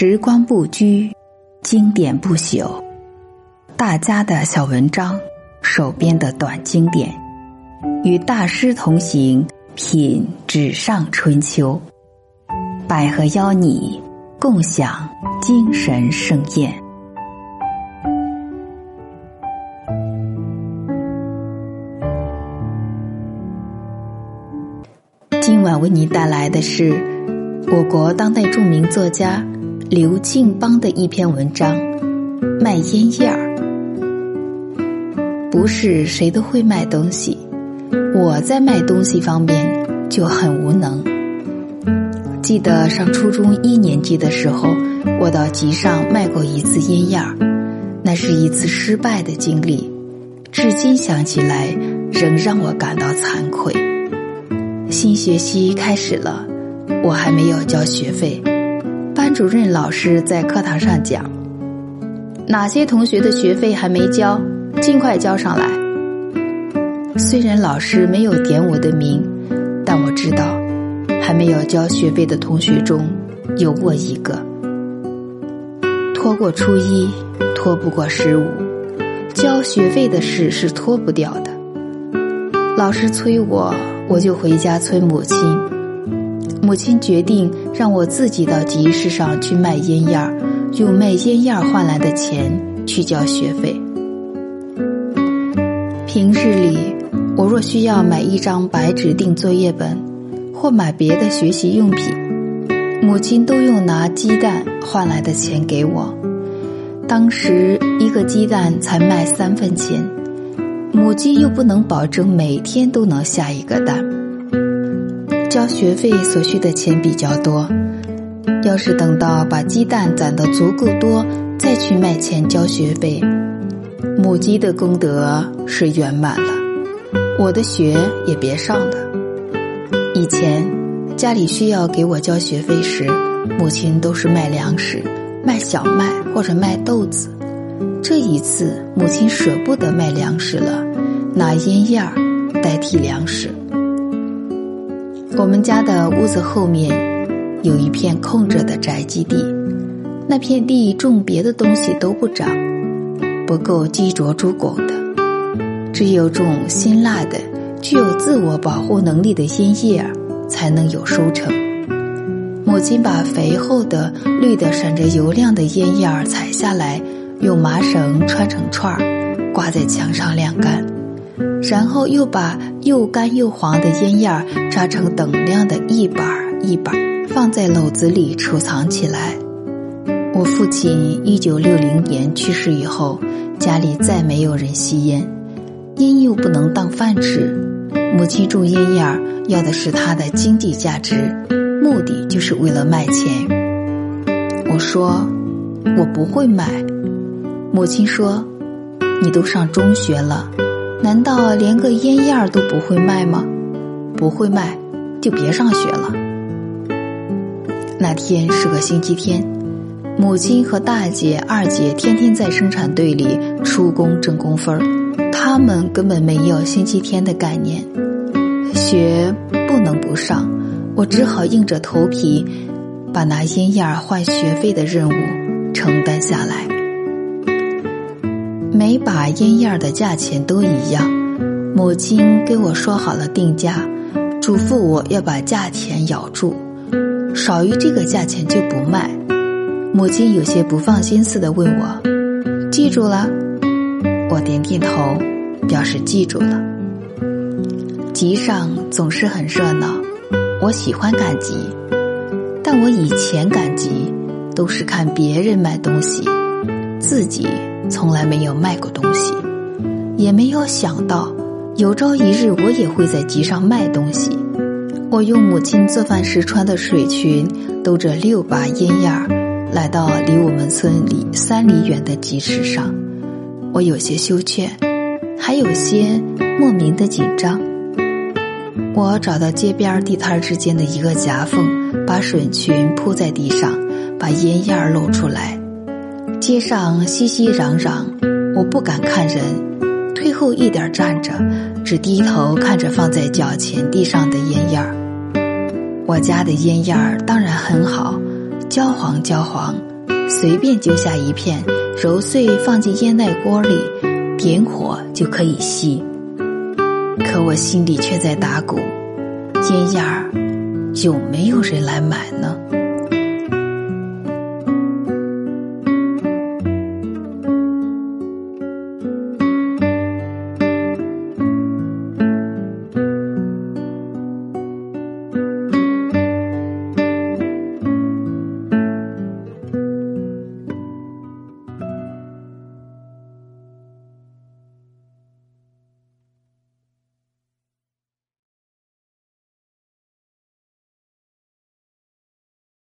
时光不居，经典不朽。大家的小文章，手边的短经典，与大师同行，品纸上春秋。百合邀你共享精神盛宴。今晚为你带来的是我国当代著名作家。刘庆邦的一篇文章《卖烟叶儿》，不是谁都会卖东西。我在卖东西方面就很无能。记得上初中一年级的时候，我到集上卖过一次烟叶儿，那是一次失败的经历，至今想起来仍让我感到惭愧。新学期开始了，我还没有交学费。班主任老师在课堂上讲：“哪些同学的学费还没交，尽快交上来。”虽然老师没有点我的名，但我知道，还没有交学费的同学中有我一个。拖过初一，拖不过十五，交学费的事是拖不掉的。老师催我，我就回家催母亲。母亲决定让我自己到集市上去卖烟叶儿，用卖烟叶儿换来的钱去交学费。平日里，我若需要买一张白纸订作业本，或买别的学习用品，母亲都用拿鸡蛋换来的钱给我。当时一个鸡蛋才卖三分钱，母亲又不能保证每天都能下一个蛋。交学费所需的钱比较多，要是等到把鸡蛋攒得足够多，再去卖钱交学费，母鸡的功德是圆满了，我的学也别上了。以前家里需要给我交学费时，母亲都是卖粮食，卖小麦或者卖豆子。这一次母亲舍不得卖粮食了，拿烟叶儿代替粮食。我们家的屋子后面有一片空着的宅基地，那片地种别的东西都不长，不够鸡啄猪拱的，只有种辛辣的、具有自我保护能力的烟叶儿才能有收成。母亲把肥厚的、绿的、闪着油亮的烟叶儿采下来，用麻绳穿成串儿，挂在墙上晾干。然后又把又干又黄的烟叶儿扎成等量的一板一板，放在篓子里储藏起来。我父亲一九六零年去世以后，家里再没有人吸烟，烟又不能当饭吃。母亲种烟叶儿要的是它的经济价值，目的就是为了卖钱。我说我不会卖，母亲说你都上中学了。难道连个烟叶儿都不会卖吗？不会卖，就别上学了。那天是个星期天，母亲和大姐、二姐天天在生产队里出工挣工分儿，他们根本没有星期天的概念。学不能不上，我只好硬着头皮把拿烟叶换学费的任务承担下来。每把烟叶的价钱都一样，母亲给我说好了定价，嘱咐我要把价钱咬住，少于这个价钱就不卖。母亲有些不放心似的问我：“记住了？”我点点头，表示记住了。集上总是很热闹，我喜欢赶集，但我以前赶集都是看别人卖东西，自己。从来没有卖过东西，也没有想到有朝一日我也会在集上卖东西。我用母亲做饭时穿的水裙，兜着六把烟叶儿，来到离我们村里三里远的集市上。我有些羞怯，还有些莫名的紧张。我找到街边地摊之间的一个夹缝，把水裙铺在地上，把烟叶儿露出来。街上熙熙攘攘，我不敢看人，退后一点站着，只低头看着放在脚前地上的烟叶儿。我家的烟叶儿当然很好，焦黄焦黄，随便揪下一片，揉碎放进烟袋锅里，点火就可以吸。可我心里却在打鼓，烟叶儿有没有人来买呢？